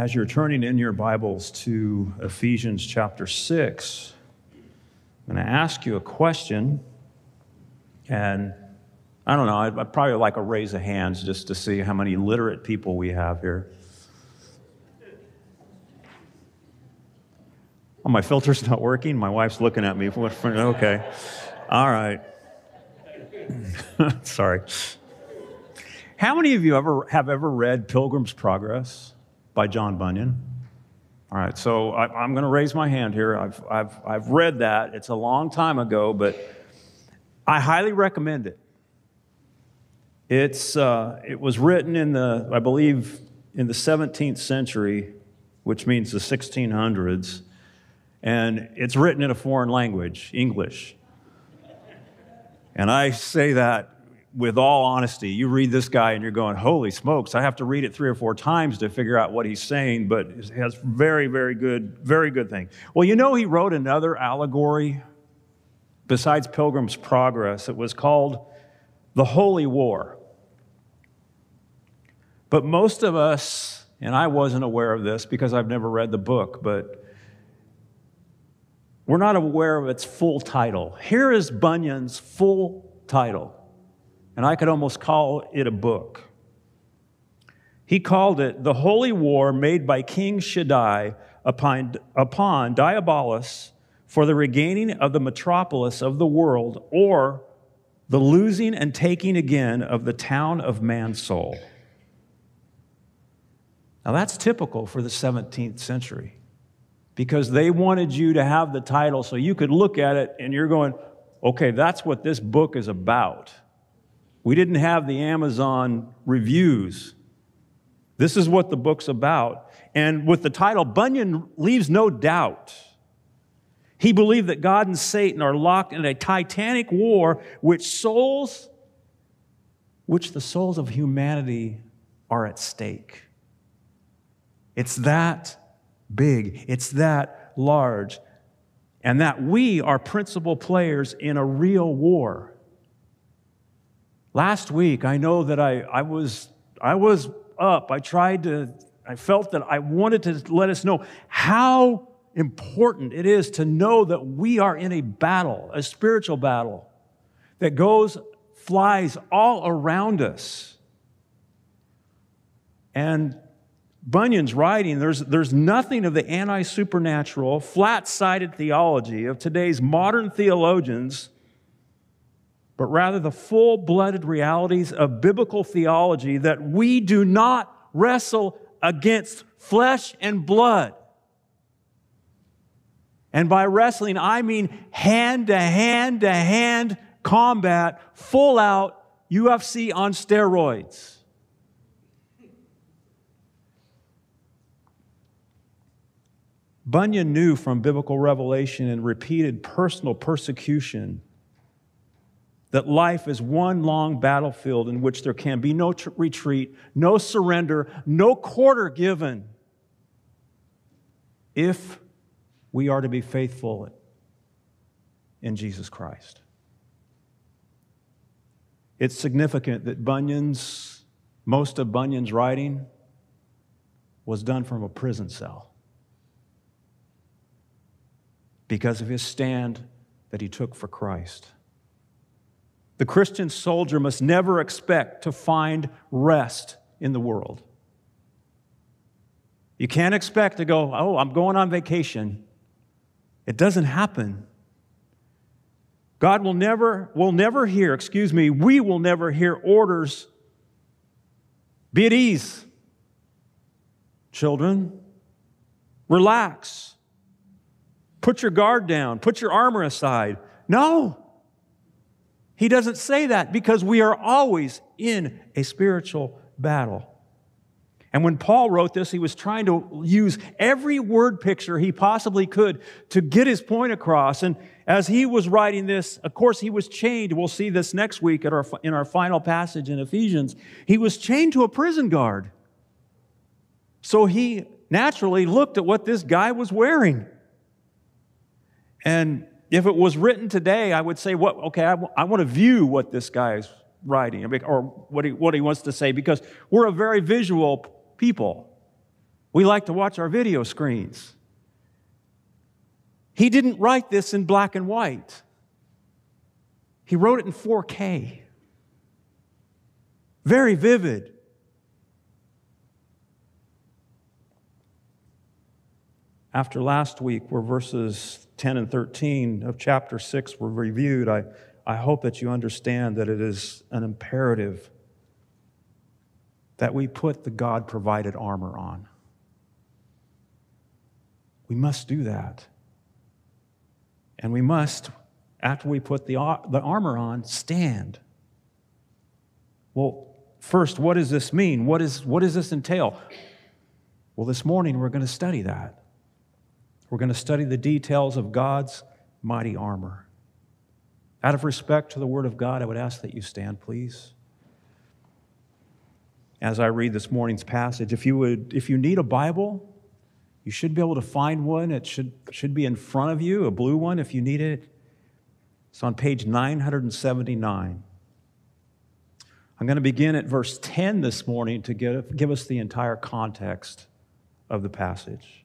As you're turning in your Bibles to Ephesians chapter 6, I'm going to ask you a question. And I don't know, I'd, probably like a raise of hands just to see how many literate people we have here. Oh, my filter's not working. My wife's looking at me. Okay. All right. Sorry. How many of you ever have ever read Pilgrim's Progress by John Bunyan? All right, so I, am going to raise my hand here. I've, I've, I've read that. It's a long time ago, but I highly recommend it. It's, uh, it was written in the, I believe, in the 17th century, which means the 1600s, and it's written in a foreign language, English. And I say that with all honesty, you read this guy and you're going, holy smokes, I have to read it three or four times to figure out what he's saying, but it has very, very good, very good thing. Well, you know, he wrote another allegory besides Pilgrim's Progress. It was called The Holy War. But most of us, and I wasn't aware of this because I've never read the book, but we're not aware of its full title. Here is Bunyan's full title and I could almost call it a book. He called it The Holy War Made by King Shaddai upon, upon Diabolus for the regaining of the metropolis of the world, or the losing and taking again of the town of Mansoul. Now that's typical for the 17th century because they wanted you to have the title so you could look at it and you're going, okay, that's what this book is about. We didn't have the Amazon reviews. This is what the book's about. And with the title, Bunyan leaves no doubt. He believed that God and Satan are locked in a titanic war which souls, which the souls of humanity are at stake. It's that big, it's that large, and that we are principal players in a real war. Last week, I know that I, I, was, I was up. I tried to, I felt that I wanted to let us know how important it is to know that we are in a battle, a spiritual battle that goes, flies all around us. And Bunyan's writing, there's, there's nothing of the anti supernatural, flat sided theology of today's modern theologians but rather the full blooded realities of biblical theology that we do not wrestle against flesh and blood. And by wrestling, I mean hand to hand to hand combat, full out UFC on steroids. Bunyan knew from biblical revelation and repeated personal persecution that life is one long battlefield in which there can be no tr- retreat, no surrender, no quarter given if we are to be faithful in Jesus Christ. It's significant that Bunyan's, most of Bunyan's writing was done from a prison cell because of his stand that he took for Christ. The Christian soldier must never expect to find rest in the world. You can't expect to go, oh, I'm going on vacation. It doesn't happen. God will never, will never hear, excuse me, we will never hear orders. Be at ease. Children, relax. Put your guard down. Put your armor aside. No. He doesn't say that because we are always in a spiritual battle. And when Paul wrote this, he was trying to use every word picture he possibly could to get his point across. And as he was writing this, of course, he was chained. We'll see this next week our, in our final passage in Ephesians. He was chained to a prison guard. So he naturally looked at what this guy was wearing. And if it was written today, I would say, what, okay, I, w- I want to view what this guy is writing or what he, what he wants to say because we're a very visual people. We like to watch our video screens. He didn't write this in black and white, he wrote it in 4K. Very vivid. After last week, where verses 10 and 13 of chapter 6 were reviewed, I, I hope that you understand that it is an imperative that we put the God provided armor on. We must do that. And we must, after we put the, the armor on, stand. Well, first, what does this mean? What, is, what does this entail? Well, this morning we're going to study that. We're going to study the details of God's mighty armor. Out of respect to the Word of God, I would ask that you stand, please. As I read this morning's passage, if you would, if you need a Bible, you should be able to find one. It should, should be in front of you, a blue one if you need it. It's on page 979. I'm going to begin at verse 10 this morning to give, give us the entire context of the passage.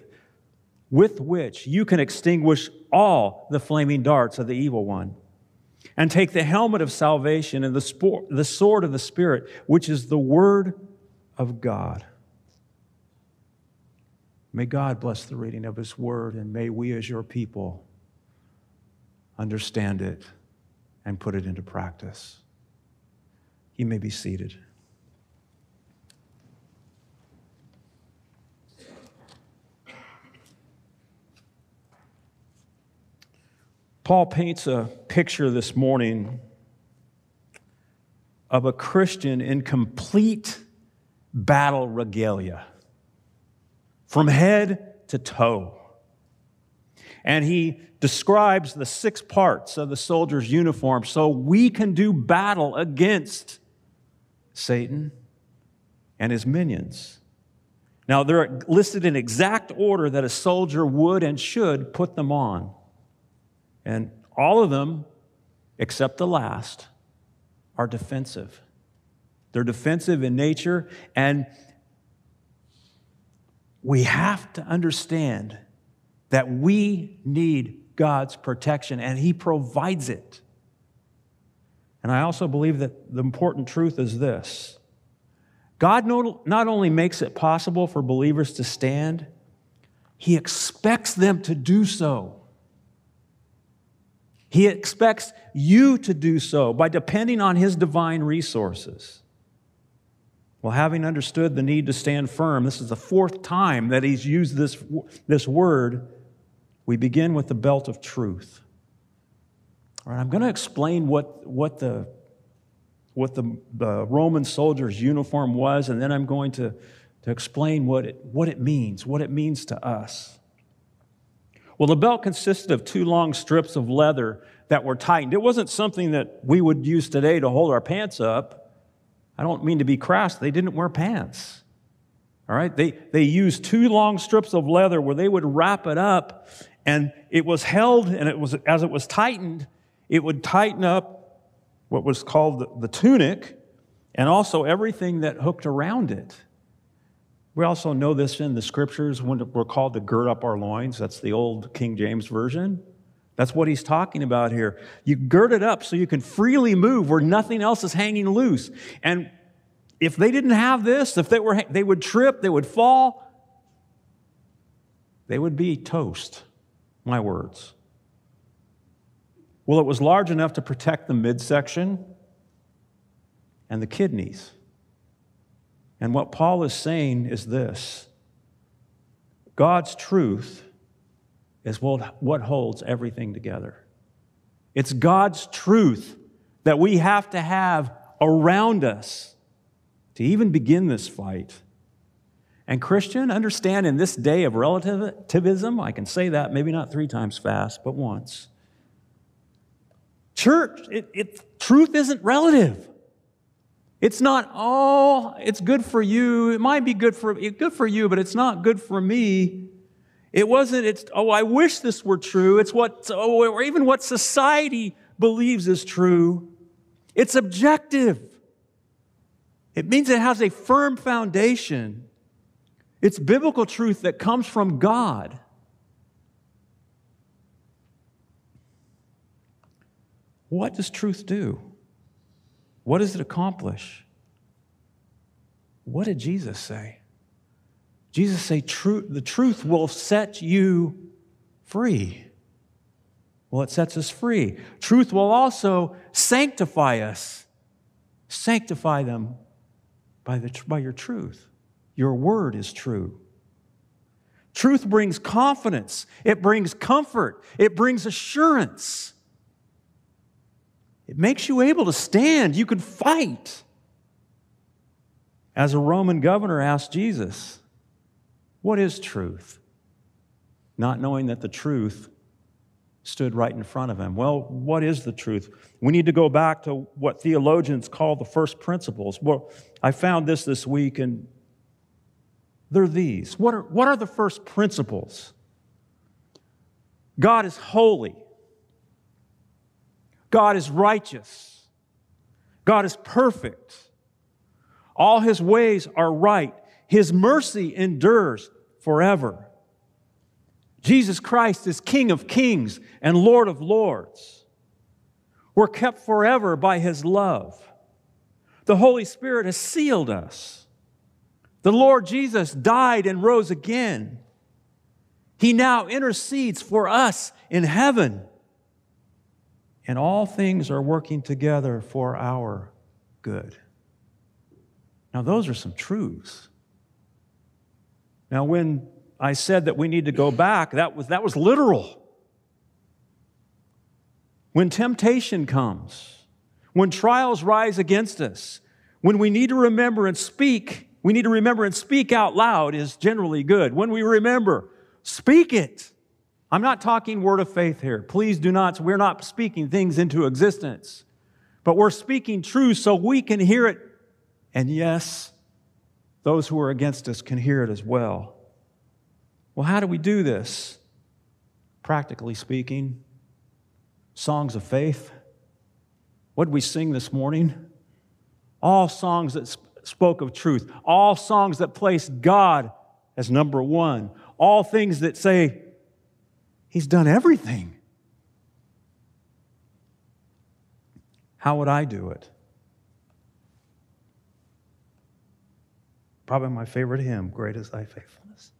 with which you can extinguish all the flaming darts of the evil one. And take the helmet of salvation and the, the sword of the Spirit, which is the Word of God. May God bless the reading of His Word, and may we, as your people, understand it and put it into practice. You may be seated. Paul paints a picture this morning of a Christian in complete battle regalia, from head to toe. And he describes the six parts of the soldier's uniform so we can do battle against Satan and his minions. Now, they're listed in exact order that a soldier would and should put them on. And all of them, except the last, are defensive. They're defensive in nature, and we have to understand that we need God's protection, and He provides it. And I also believe that the important truth is this God not only makes it possible for believers to stand, He expects them to do so. He expects you to do so by depending on His divine resources. Well, having understood the need to stand firm, this is the fourth time that He's used this, this word. We begin with the belt of truth. All right, I'm going to explain what, what, the, what the, the Roman soldier's uniform was, and then I'm going to, to explain what it, what it means, what it means to us. Well, the belt consisted of two long strips of leather that were tightened. It wasn't something that we would use today to hold our pants up. I don't mean to be crass, they didn't wear pants. All right? They, they used two long strips of leather where they would wrap it up and it was held and it was as it was tightened, it would tighten up what was called the, the tunic and also everything that hooked around it. We also know this in the scriptures when we're called to gird up our loins. That's the old King James Version. That's what he's talking about here. You gird it up so you can freely move where nothing else is hanging loose. And if they didn't have this, if they were they would trip, they would fall, they would be toast. My words. Well, it was large enough to protect the midsection and the kidneys. And what Paul is saying is this God's truth is what holds everything together. It's God's truth that we have to have around us to even begin this fight. And, Christian, understand in this day of relativism, I can say that maybe not three times fast, but once. Church, it, it, truth isn't relative. It's not, oh, it's good for you. It might be good for, good for you, but it's not good for me. It wasn't, it's, oh, I wish this were true. It's what, oh, or even what society believes is true. It's objective. It means it has a firm foundation. It's biblical truth that comes from God. What does truth do? What does it accomplish? What did Jesus say? Jesus say the truth will set you free. Well, it sets us free. Truth will also sanctify us. Sanctify them by, the, by your truth. Your word is true. Truth brings confidence, it brings comfort, it brings assurance. It makes you able to stand. You can fight. As a Roman governor asked Jesus, What is truth? Not knowing that the truth stood right in front of him. Well, what is the truth? We need to go back to what theologians call the first principles. Well, I found this this week, and they're these. What are, what are the first principles? God is holy. God is righteous. God is perfect. All his ways are right. His mercy endures forever. Jesus Christ is King of kings and Lord of lords. We're kept forever by His love. The Holy Spirit has sealed us. The Lord Jesus died and rose again. He now intercedes for us in heaven. And all things are working together for our good. Now, those are some truths. Now, when I said that we need to go back, that was, that was literal. When temptation comes, when trials rise against us, when we need to remember and speak, we need to remember and speak out loud is generally good. When we remember, speak it. I'm not talking word of faith here. Please do not, we're not speaking things into existence, but we're speaking truth so we can hear it. And yes, those who are against us can hear it as well. Well, how do we do this? Practically speaking, songs of faith. What did we sing this morning? All songs that sp- spoke of truth, all songs that placed God as number one, all things that say, He's done everything. How would I do it? Probably my favorite hymn, Great is Thy Faithfulness.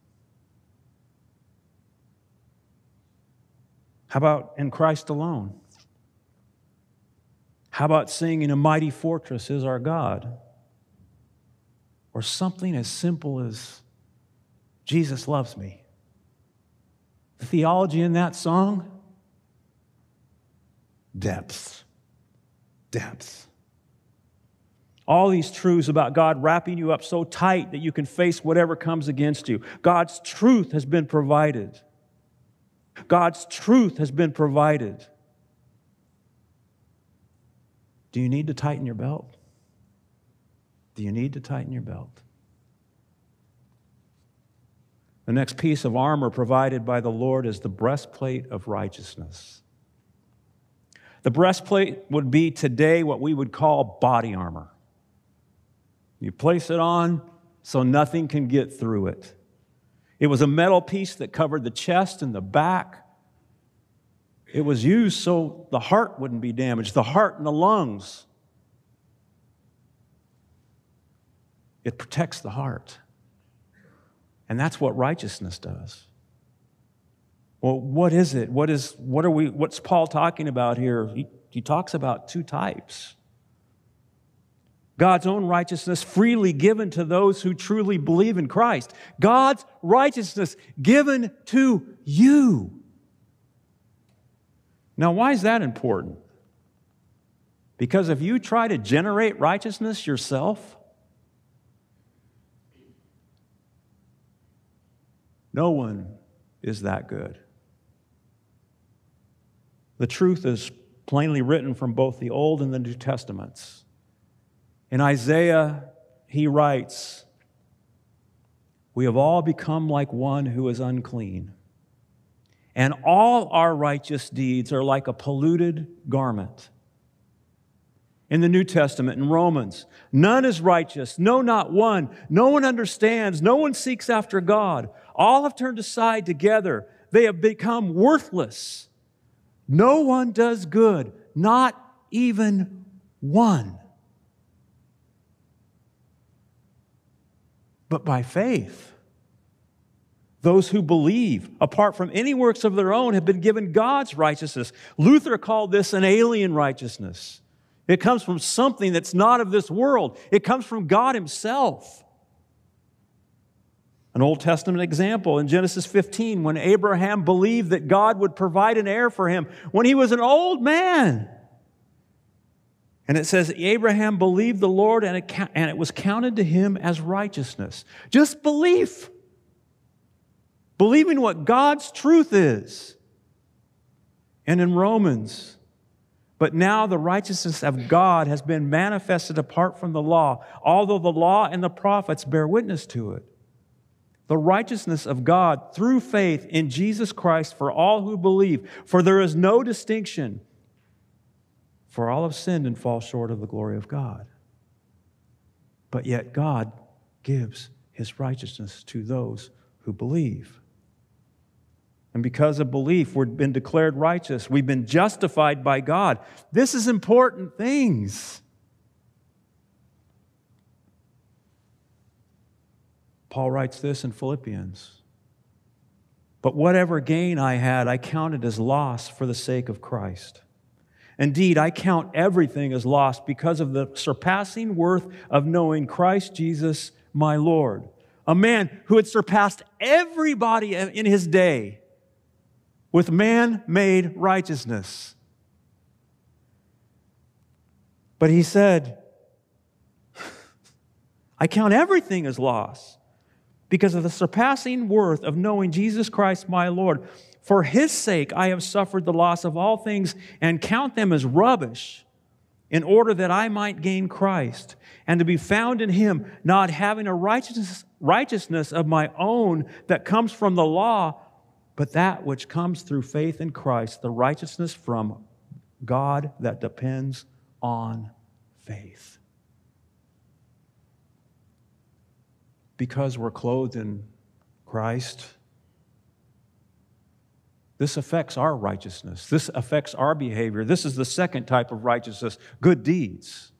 How about in Christ alone? How about singing A Mighty Fortress is Our God? Or something as simple as Jesus loves me. The theology in that song depth. Depth. All these truths about God wrapping you up so tight that you can face whatever comes against you. God's truth has been provided. God's truth has been provided. Do you need to tighten your belt? Do you need to tighten your belt? The next piece of armor provided by the Lord is the breastplate of righteousness. The breastplate would be today what we would call body armor. You place it on so nothing can get through it. It was a metal piece that covered the chest and the back. It was used so the heart wouldn't be damaged, the heart and the lungs. It protects the heart. And that's what righteousness does. Well, what is it? What is what are we what's Paul talking about here? He, he talks about two types. God's own righteousness freely given to those who truly believe in Christ. God's righteousness given to you. Now, why is that important? Because if you try to generate righteousness yourself, no one is that good. The truth is plainly written from both the Old and the New Testaments. In Isaiah, he writes, We have all become like one who is unclean, and all our righteous deeds are like a polluted garment. In the New Testament, in Romans, none is righteous, no, not one. No one understands, no one seeks after God. All have turned aside together, they have become worthless. No one does good, not even one. But by faith, those who believe, apart from any works of their own, have been given God's righteousness. Luther called this an alien righteousness. It comes from something that's not of this world, it comes from God Himself. An Old Testament example in Genesis 15 when Abraham believed that God would provide an heir for him when he was an old man. And it says, Abraham believed the Lord and it, and it was counted to him as righteousness. Just belief. Believing what God's truth is. And in Romans, but now the righteousness of God has been manifested apart from the law, although the law and the prophets bear witness to it the righteousness of God through faith in Jesus Christ for all who believe. For there is no distinction, for all have sinned and fall short of the glory of God. But yet God gives his righteousness to those who believe. And because of belief, we've been declared righteous. We've been justified by God. This is important things. Paul writes this in Philippians. But whatever gain I had, I counted as loss for the sake of Christ. Indeed, I count everything as loss because of the surpassing worth of knowing Christ Jesus, my Lord, a man who had surpassed everybody in his day with man made righteousness. But he said, I count everything as loss because of the surpassing worth of knowing Jesus Christ my Lord. For his sake I have suffered the loss of all things and count them as rubbish in order that I might gain Christ and to be found in him, not having a righteousness, righteousness of my own that comes from the law, but that which comes through faith in Christ, the righteousness from God that depends on faith. because we're clothed in Christ. This affects our righteousness. This affects our behavior. This is the second type of righteousness good deeds.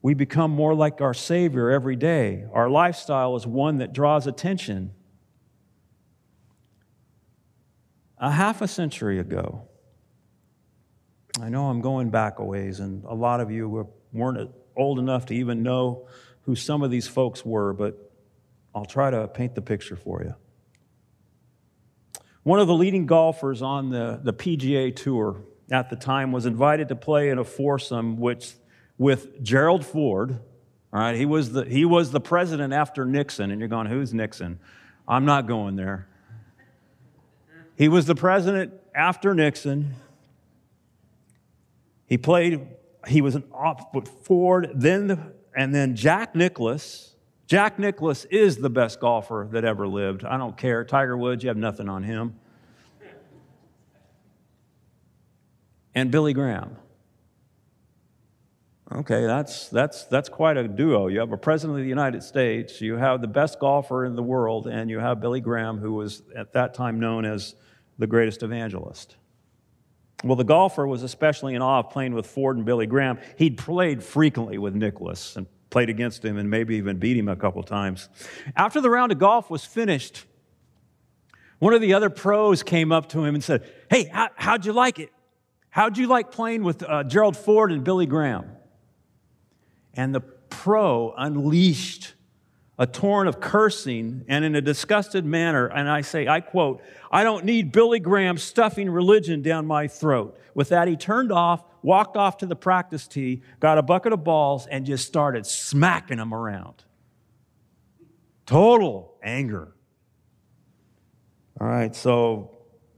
We become more like our Savior every day. Our lifestyle is one that draws attention. A half a century ago, I know I'm going back a ways, and a lot of you weren't old enough to even know who some of these folks were, but I'll try to paint the picture for you. One of the leading golfers on the, the PGA Tour at the time was invited to play in a foursome which, with Gerald Ford. All right, he was, the, he was the president after Nixon, and you're going, who's Nixon? I'm not going there. He was the president after Nixon. He played, he was an op with Ford, then the and then Jack Nicklaus. Jack Nicklaus is the best golfer that ever lived. I don't care. Tiger Woods, you have nothing on him. And Billy Graham. Okay, that's, that's, that's quite a duo. You have a president of the United States, you have the best golfer in the world, and you have Billy Graham, who was at that time known as the greatest evangelist. Well, the golfer was especially in awe of playing with Ford and Billy Graham. He'd played frequently with Nicklaus and played against him and maybe even beat him a couple times. After the round of golf was finished, One of the other pros came up to him and said, Hey, how, how'd you like it? How'd you like playing with uh, Gerald Ford and Billy Graham? And the pro unleashed a torrent of cursing and in a disgusted manner. And I say, I quote, I don't need Billy Graham stuffing religion down my throat. With that, he turned off, walked off to the practice tee, got a bucket of balls, and just started smacking them around. Total anger. All right, so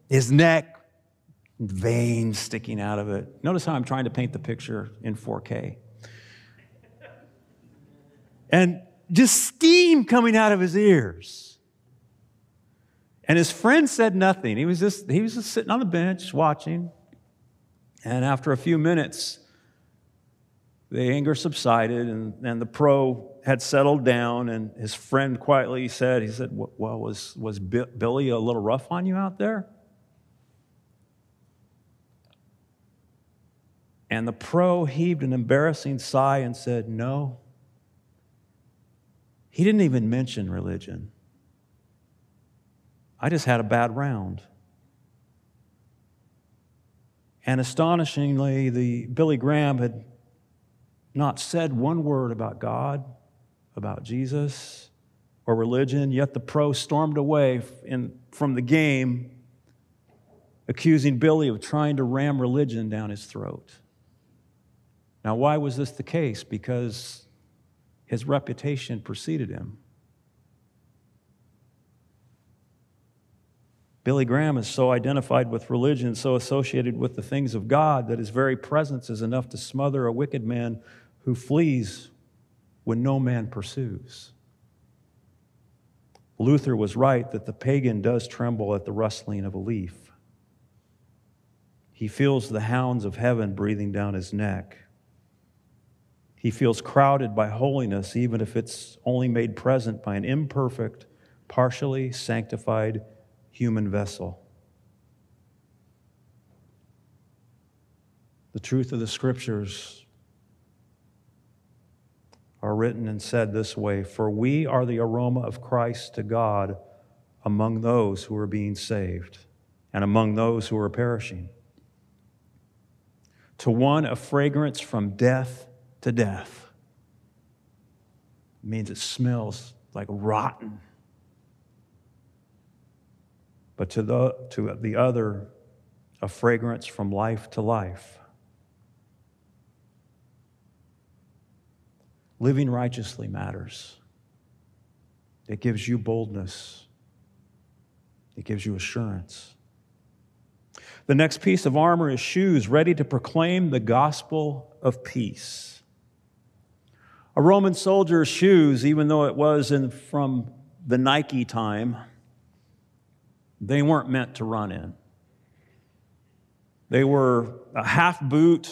his neck, veins sticking out of it. Notice how I'm trying to paint the picture in 4K. And just steam coming out of his ears. And his friend said nothing. He was just, he was just sitting on the bench watching. And after a few minutes, the anger subsided and, and the pro had settled down. And his friend quietly said, he said, well, was, was Billy a little rough on you out there? And the pro heaved an embarrassing sigh and said, No. He didn't even mention religion. I just had a bad round. And astonishingly, the Billy Graham had not said one word about God, about Jesus, or religion, yet the pro stormed away in, from the game, accusing Billy of trying to ram religion down his throat. Now, why was this the case? Because his reputation preceded him. Billy Graham is so identified with religion, so associated with the things of God, that his very presence is enough to smother a wicked man who flees when no man pursues. Luther was right that the pagan does tremble at the rustling of a leaf. He feels the hounds of heaven breathing down his neck. He feels crowded by holiness, even if it's only made present by an imperfect, partially sanctified human vessel. The truth of the scriptures are written and said this way For we are the aroma of Christ to God among those who are being saved and among those who are perishing. To one, a fragrance from death to death. It means it smells like rotten. But to the, to the other, a fragrance from life to life. Living righteously matters. It gives you boldness, it gives you assurance. The next piece of armor is shoes ready to proclaim the gospel of peace. A Roman soldier's shoes, even though it was in, from the Nike time, they weren't meant to run in. They were a half boot,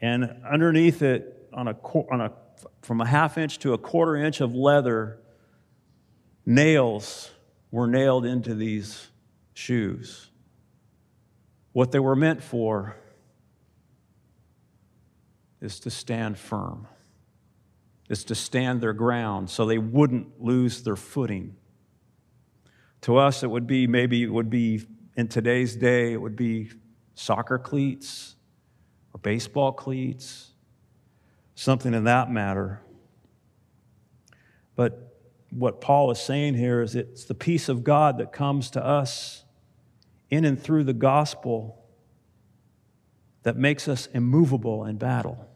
and underneath it, on a, on a, from a half inch to a quarter inch of leather, nails were nailed into these shoes. What they were meant for is to stand firm is to stand their ground so they wouldn't lose their footing. To us, it would be maybe it would be in today's day, it would be soccer cleats or baseball cleats, something in that matter. But what Paul is saying here is it's the peace of God that comes to us in and through the gospel that makes us immovable in battle.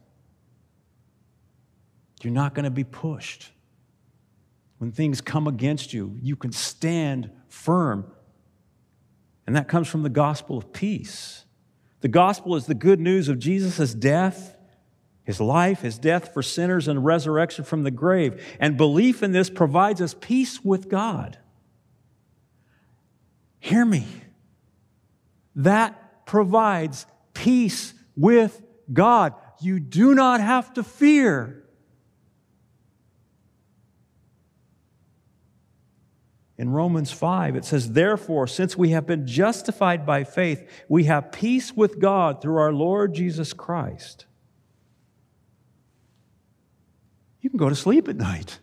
You're not going to be pushed. When things come against you, you can stand firm. And that comes from the gospel of peace. The gospel is the good news of Jesus' death, his life, his death for sinners, and resurrection from the grave. And belief in this provides us peace with God. Hear me. That provides peace with God. You do not have to fear In Romans 5, it says, Therefore, since we have been justified by faith, we have peace with God through our Lord Jesus Christ. You can go to sleep at night.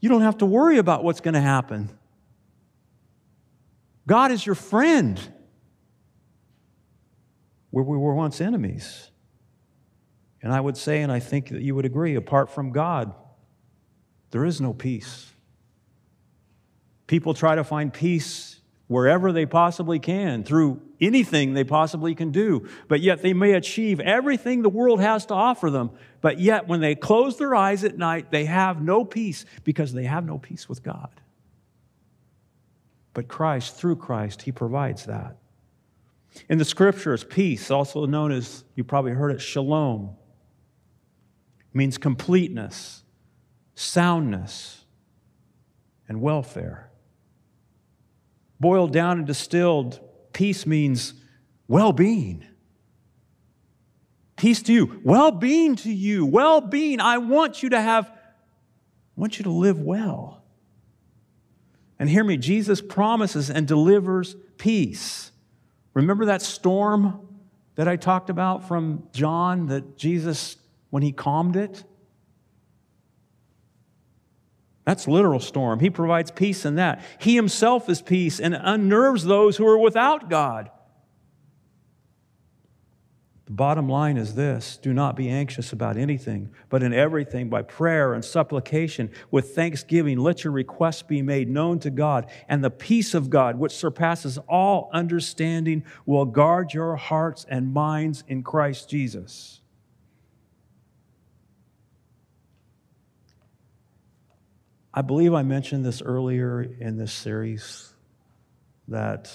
You don't have to worry about what's going to happen. God is your friend where we were once enemies. And I would say, and I think that you would agree, apart from God, there is no peace. People try to find peace wherever they possibly can through anything they possibly can do, but yet they may achieve everything the world has to offer them. But yet, when they close their eyes at night, they have no peace because they have no peace with God. But Christ, through Christ, He provides that. In the scriptures, peace, also known as, you probably heard it, shalom, means completeness, soundness, and welfare. Boiled down and distilled, peace means well being. Peace to you, well being to you, well being. I want you to have, I want you to live well. And hear me, Jesus promises and delivers peace. Remember that storm that I talked about from John that Jesus, when he calmed it? That's literal storm. He provides peace in that. He himself is peace and unnerves those who are without God. The bottom line is this do not be anxious about anything, but in everything, by prayer and supplication, with thanksgiving, let your requests be made known to God, and the peace of God, which surpasses all understanding, will guard your hearts and minds in Christ Jesus. I believe I mentioned this earlier in this series that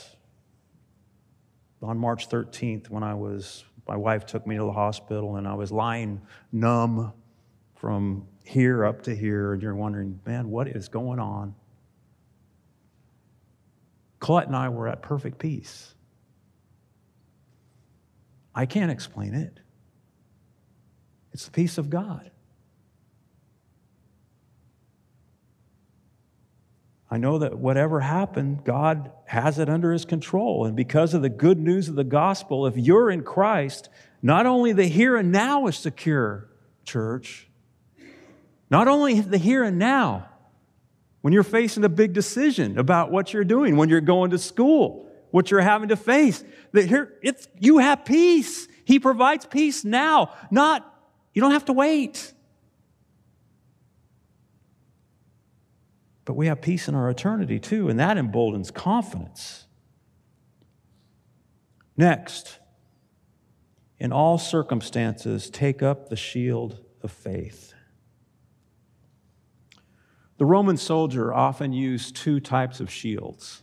on March 13th, when I was my wife took me to the hospital and I was lying numb from here up to here, and you're wondering, man, what is going on? Colette and I were at perfect peace. I can't explain it. It's the peace of God. I know that whatever happened, God has it under his control. And because of the good news of the gospel, if you're in Christ, not only the here and now is secure, church, not only the here and now, when you're facing a big decision about what you're doing, when you're going to school, what you're having to face, that here it's you have peace. He provides peace now, not you don't have to wait. But we have peace in our eternity too, and that emboldens confidence. Next, in all circumstances, take up the shield of faith. The Roman soldier often used two types of shields.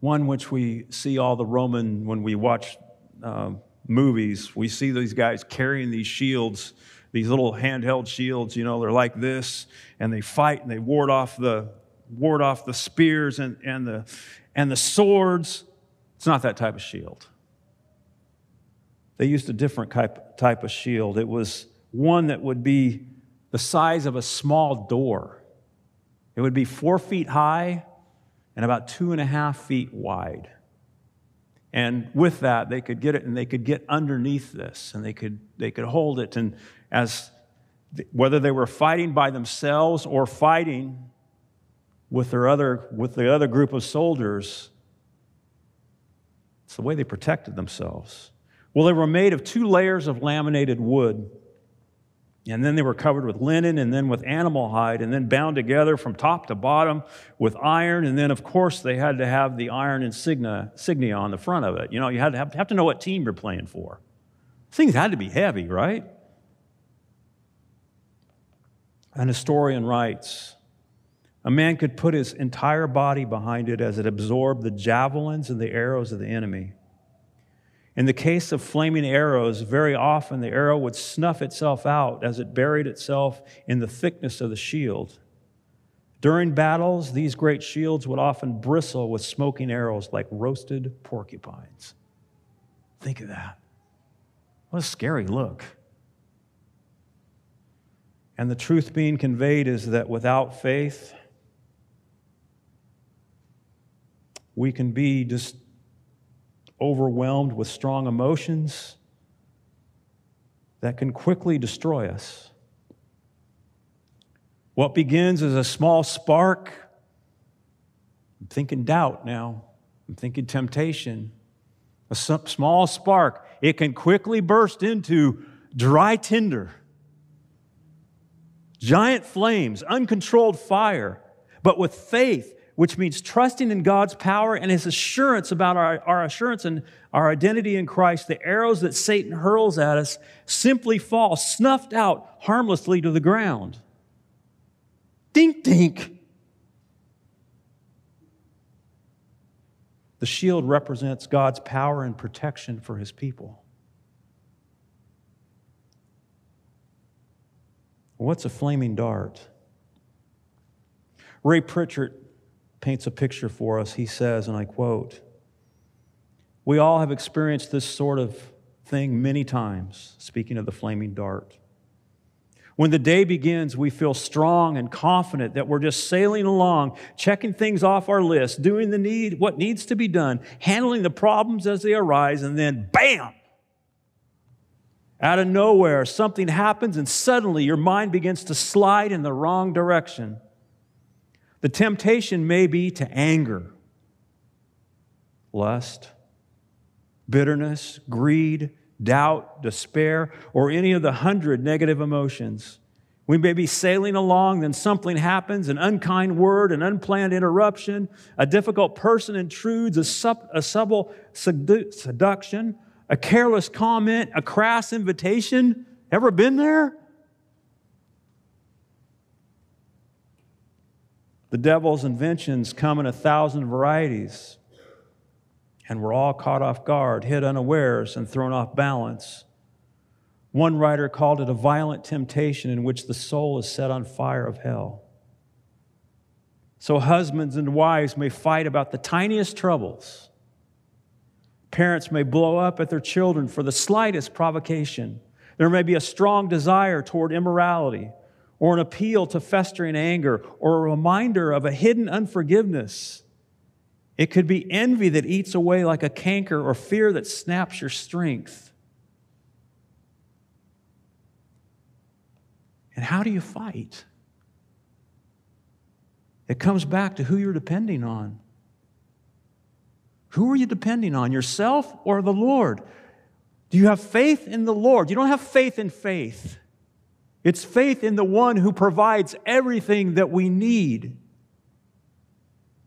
One which we see all the Roman, when we watch uh, movies, we see these guys carrying these shields these little handheld shields, you know, they're like this, and they fight and they ward off the ward off the spears and, and the and the swords. It's not that type of shield. They used a different type, type of shield. It was one that would be the size of a small door. It would be four feet high and about two and a half feet wide. And with that, they could get it and they could get underneath this and they could, they could hold it. And as whether they were fighting by themselves or fighting with their other with the other group of soldiers it's the way they protected themselves. Well they were made of two layers of laminated wood and then they were covered with linen and then with animal hide and then bound together from top to bottom with iron and then of course they had to have the iron insignia, insignia on the front of it. You know you had to have, have to know what team you're playing for. Things had to be heavy right an historian writes A man could put his entire body behind it as it absorbed the javelins and the arrows of the enemy. In the case of flaming arrows, very often the arrow would snuff itself out as it buried itself in the thickness of the shield. During battles, these great shields would often bristle with smoking arrows like roasted porcupines. Think of that. What a scary look. And the truth being conveyed is that without faith, we can be just overwhelmed with strong emotions that can quickly destroy us. What begins as a small spark, I'm thinking doubt now, I'm thinking temptation, a small spark, it can quickly burst into dry tinder, giant flames, uncontrolled fire. But with faith, which means trusting in God's power and his assurance about our, our assurance and our identity in Christ, the arrows that Satan hurls at us simply fall, snuffed out harmlessly to the ground. Dink, dink. The shield represents God's power and protection for his people. What's a flaming dart? Ray Pritchard paints a picture for us. He says, and I quote, We all have experienced this sort of thing many times, speaking of the flaming dart. When the day begins, we feel strong and confident that we're just sailing along, checking things off our list, doing the need, what needs to be done, handling the problems as they arise, and then bam! Out of nowhere, something happens, and suddenly your mind begins to slide in the wrong direction. The temptation may be to anger, lust, bitterness, greed, doubt, despair, or any of the hundred negative emotions. We may be sailing along, then something happens an unkind word, an unplanned interruption, a difficult person intrudes, a, sub, a subtle seduction, a careless comment, a crass invitation. Ever been there? The devil's inventions come in a thousand varieties, and we're all caught off guard, hit unawares, and thrown off balance. One writer called it a violent temptation in which the soul is set on fire of hell. So, husbands and wives may fight about the tiniest troubles. Parents may blow up at their children for the slightest provocation. There may be a strong desire toward immorality or an appeal to festering anger, or a reminder of a hidden unforgiveness. It could be envy that eats away like a canker, or fear that snaps your strength. And how do you fight? It comes back to who you're depending on. Who are you depending on, yourself or the Lord? Do you have faith in the Lord? You don't have faith in faith. It's faith in the one who provides everything that we need.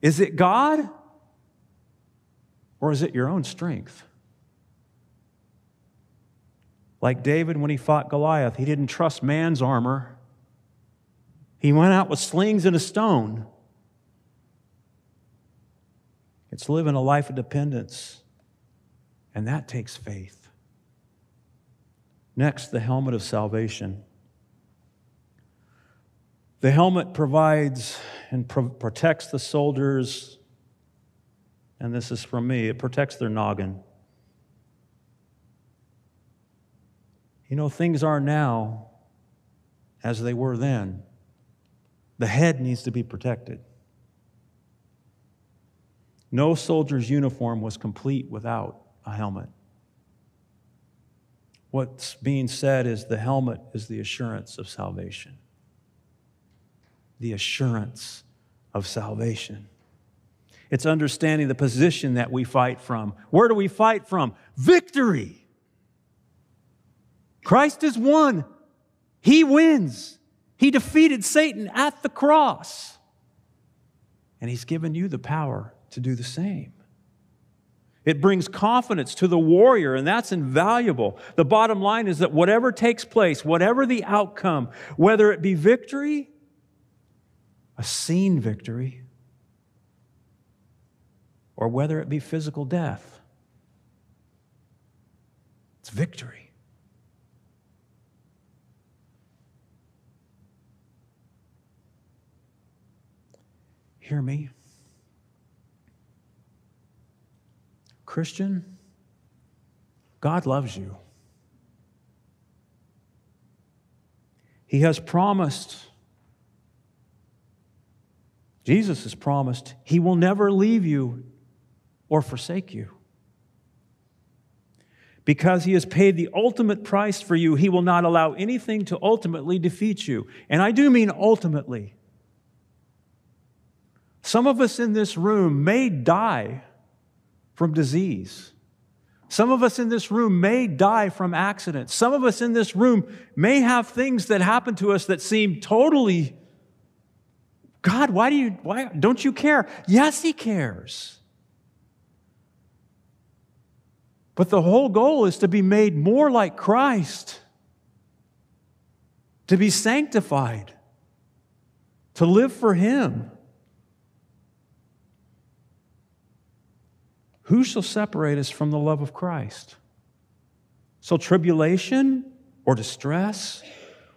Is it God? Or is it your own strength? Like David when he fought Goliath, he didn't trust man's armor. He went out with slings and a stone. It's living a life of dependence, and that takes faith. Next, the helmet of salvation. The helmet provides and pro- protects the soldiers, and this is from me, it protects their noggin. You know, things are now as they were then. The head needs to be protected. No soldier's uniform was complete without a helmet. What's being said is the helmet is the assurance of salvation the assurance of salvation. It's understanding the position that we fight from. Where do we fight from? Victory. Christ is won. He wins. He defeated Satan at the cross. And He's given you the power to do the same. It brings confidence to the warrior, and that's invaluable. The bottom line is that whatever takes place, whatever the outcome, whether it be victory a seen victory, or whether it be physical death. It's victory. Hear me. Christian, God loves you. He has promised Jesus has promised he will never leave you or forsake you. Because he has paid the ultimate price for you, he will not allow anything to ultimately defeat you. And I do mean ultimately. Some of us in this room may die from disease. Some of us in this room may die from accidents. Some of us in this room may have things that happen to us that seem totally God, why do you why don't you care? Yes, he cares. But the whole goal is to be made more like Christ, to be sanctified, to live for Him. Who shall separate us from the love of Christ? So, tribulation or distress?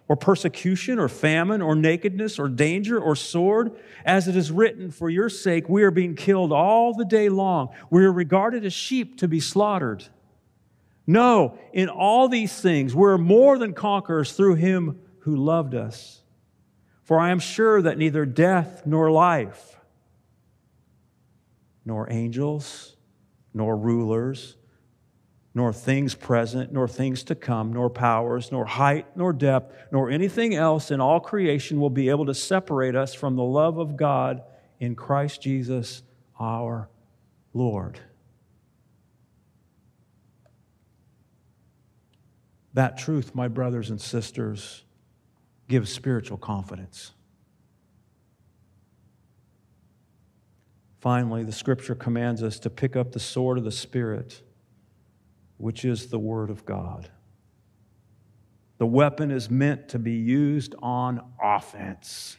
or persecution, or famine, or nakedness, or danger, or sword. As it is written, For your sake we are being killed all the day long. We are regarded as sheep to be slaughtered. No, in all these things we're more than conquerors through him who loved us. For I am sure that neither death nor life, nor angels, nor rulers, nor things present, nor things to come, nor powers, nor height, nor depth, nor anything else in all creation will be able to separate us from the love of God in Christ Jesus our Lord. That truth, my brothers and sisters, gives spiritual confidence. Finally, the scripture commands us to pick up the sword of the Spirit which is the Word of God. The weapon is meant to be used on offense.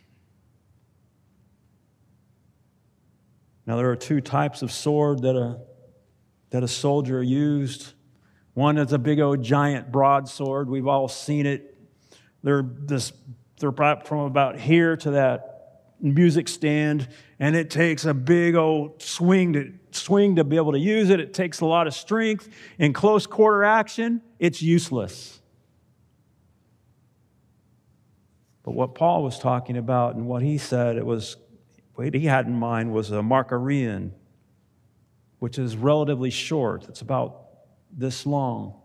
Now, there are two types of sword that a, that a soldier used. One is a big old giant broadsword. We've all seen it. They're, this, they're from about here to that music stand, and it takes a big old swing to swing to be able to use it. It takes a lot of strength. In close quarter action, it's useless. But what Paul was talking about and what he said, it was what he had in mind was a machaira, which is relatively short. It's about this long,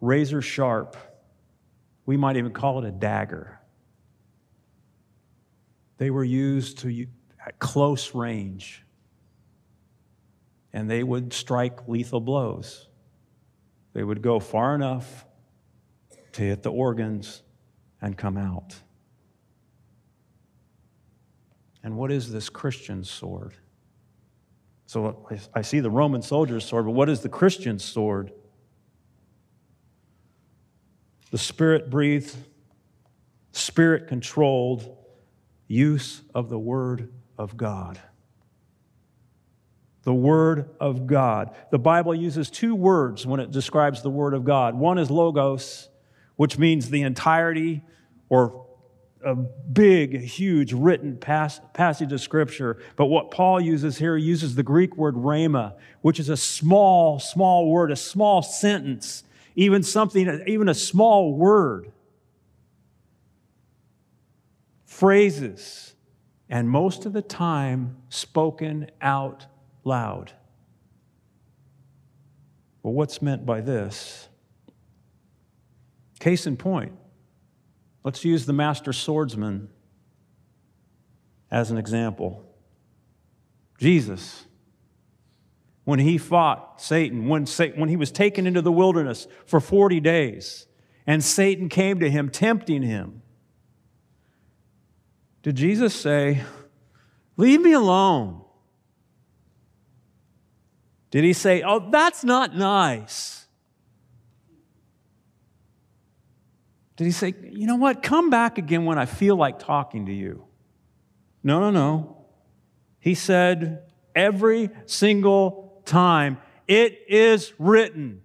razor sharp. We might even call it a dagger. They were used to at close range, and they would strike lethal blows. They would go far enough to hit the organs and come out. And what is this Christian sword? So I see the Roman soldier's sword, but what is the Christian sword? The spirit breathed, spirit controlled, use of the Word of God. The Word of God. The Bible uses two words when it describes the Word of God. One is logos, which means the entirety or a big, huge written pas- passage of Scripture. But what Paul uses here, he uses the Greek word rhema, which is a small, small word, a small sentence, even something, even a small word phrases, and most of the time spoken out loud. Well, what's meant by this? Case in point, let's use the master swordsman as an example. Jesus, when he fought Satan, when, when he was taken into the wilderness for 40 days, and Satan came to him, tempting him, did Jesus say, Leave me alone? Did he say, Oh, that's not nice? Did he say, You know what? Come back again when I feel like talking to you? No, no, no. He said, Every single time, it is written.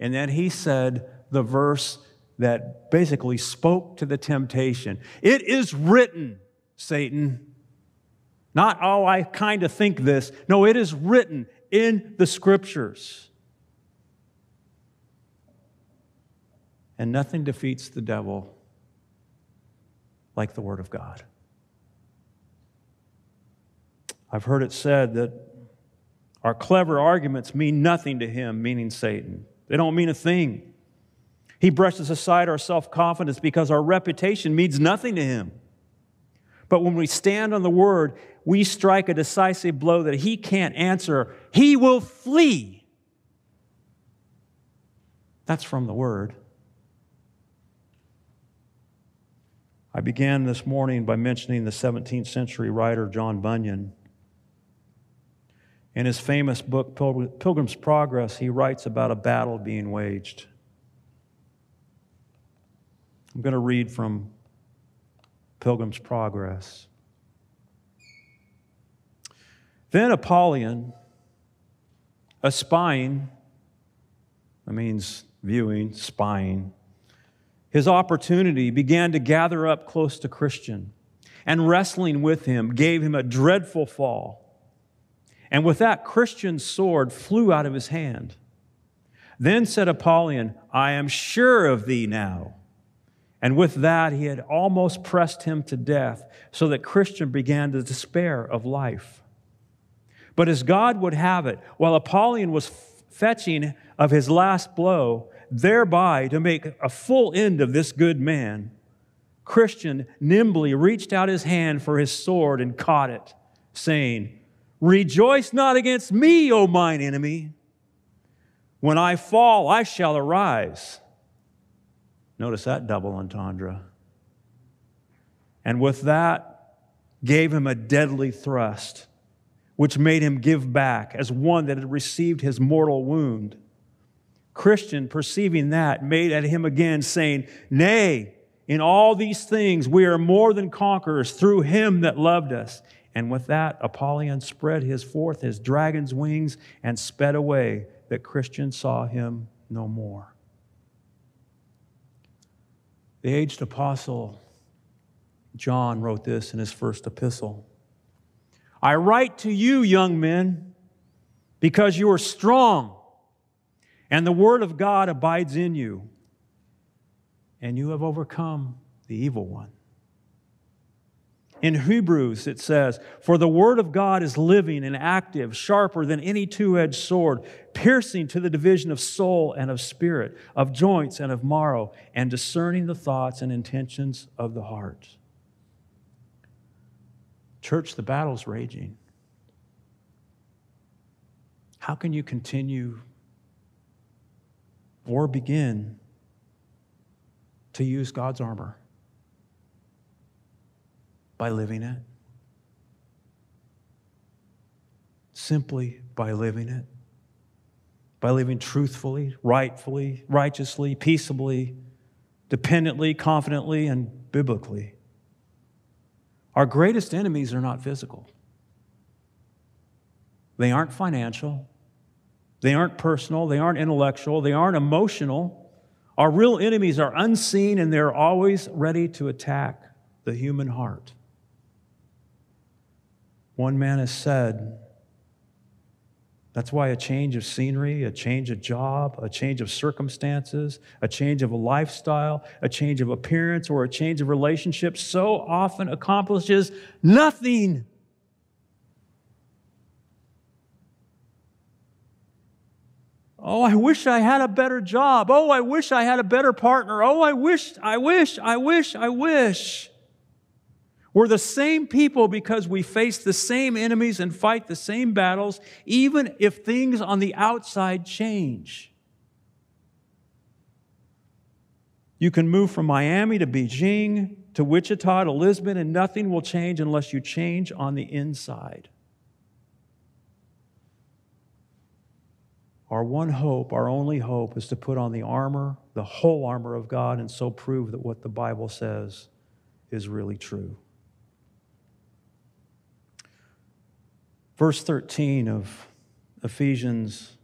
And then he said the verse that basically spoke to the temptation. It is written. Satan. Not, oh, I kind of think this. No, it is written in the scriptures. And nothing defeats the devil like the Word of God. I've heard it said that our clever arguments mean nothing to him, meaning Satan. they don't mean a thing. He brushes aside our self confidence because our reputation means nothing to him. But when we stand on the word, we strike a decisive blow that he can't answer. He will flee. That's from the word. I began this morning by mentioning the 17th century writer John Bunyan. In his famous book, Pilgrim's Progress, he writes about a battle being waged. I'm going to read from Pilgrim's Progress. Then Apollyon, espying, that means viewing, spying, his opportunity began to gather up close to Christian, and wrestling with him gave him a dreadful fall. And with that, Christian's sword flew out of his hand. Then said Apollyon, I am sure of thee now. And with that, he had almost pressed him to death, so that Christian began to despair of life. But as God would have it, while Apollyon was fetching of his last blow, thereby to make a full end of this good man, Christian nimbly reached out his hand for his sword and caught it, saying, Rejoice not against me, O mine enemy. When I fall, I shall arise. Notice that double entendre. And with that, gave him a deadly thrust, which made him give back as one that had received his mortal wound. Christian, perceiving that, made at him again, saying, Nay, in all these things we are more than conquerors through him that loved us. And with that, Apollyon spread his forth his dragon's wings and sped away, that Christian saw him no more. The aged apostle John wrote this in his first epistle I write to you, young men, because you are strong, and the word of God abides in you, and you have overcome the evil one. In Hebrews, it says, For the word of God is living and active, sharper than any two edged sword, piercing to the division of soul and of spirit, of joints and of marrow, and discerning the thoughts and intentions of the heart. Church, the battle's raging. How can you continue or begin to use God's armor? By living it. Simply by living it. By living truthfully, rightfully, righteously, peaceably, dependently, confidently, and biblically. Our greatest enemies are not physical. They aren't financial. They aren't personal. They aren't intellectual. They aren't emotional. Our real enemies are unseen and they're always ready to attack the human heart. One man has said, that's why a change of scenery, a change of job, a change of circumstances, a change of a lifestyle, a change of appearance, or a change of relationship so often accomplishes nothing. Oh, I wish I had a better job. Oh, I wish I had a better partner. Oh, I wish, I wish, I wish, I wish. We're the same people because we face the same enemies and fight the same battles, even if things on the outside change. You can move from Miami to Beijing to Wichita to Lisbon, and nothing will change unless you change on the inside. Our one hope, our only hope, is to put on the armor, the whole armor of God, and so prove that what the Bible says is really true. Verse 13 of Ephesians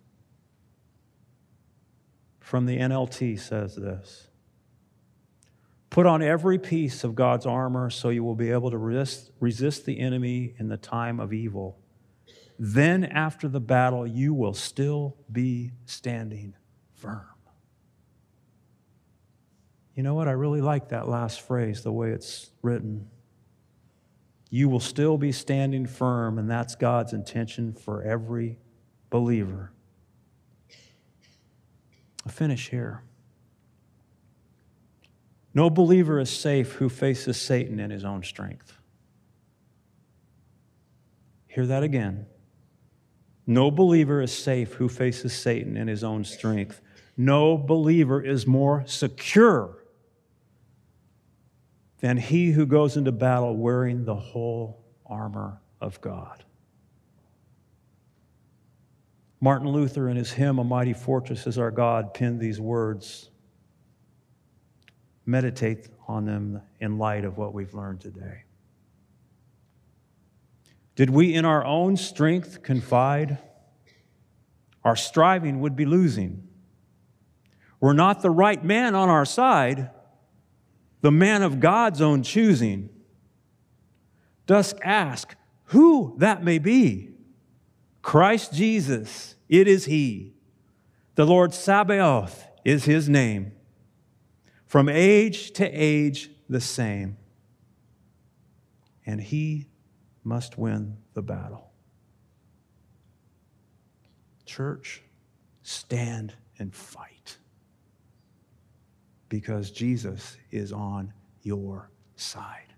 from the NLT says this Put on every piece of God's armor so you will be able to resist, resist the enemy in the time of evil. Then, after the battle, you will still be standing firm. You know what? I really like that last phrase, the way it's written you will still be standing firm, and that's God's intention for every believer. I'll finish here. No believer is safe who faces Satan in his own strength. Hear that again. No believer is safe who faces Satan in his own strength. No believer is more secure than he who goes into battle wearing the whole armor of God. Martin Luther, in his hymn, A Mighty Fortress is Our God, penned these words. Meditate on them in light of what we've learned today. Did we in our own strength confide? Our striving would be losing. We're not the right man on our side, the man of God's own choosing, dost ask who that may be. Christ Jesus it is He. The Lord Sabaoth is His name. From age to age, the same. And He must win the battle. Church, stand and fight because Jesus is on your side.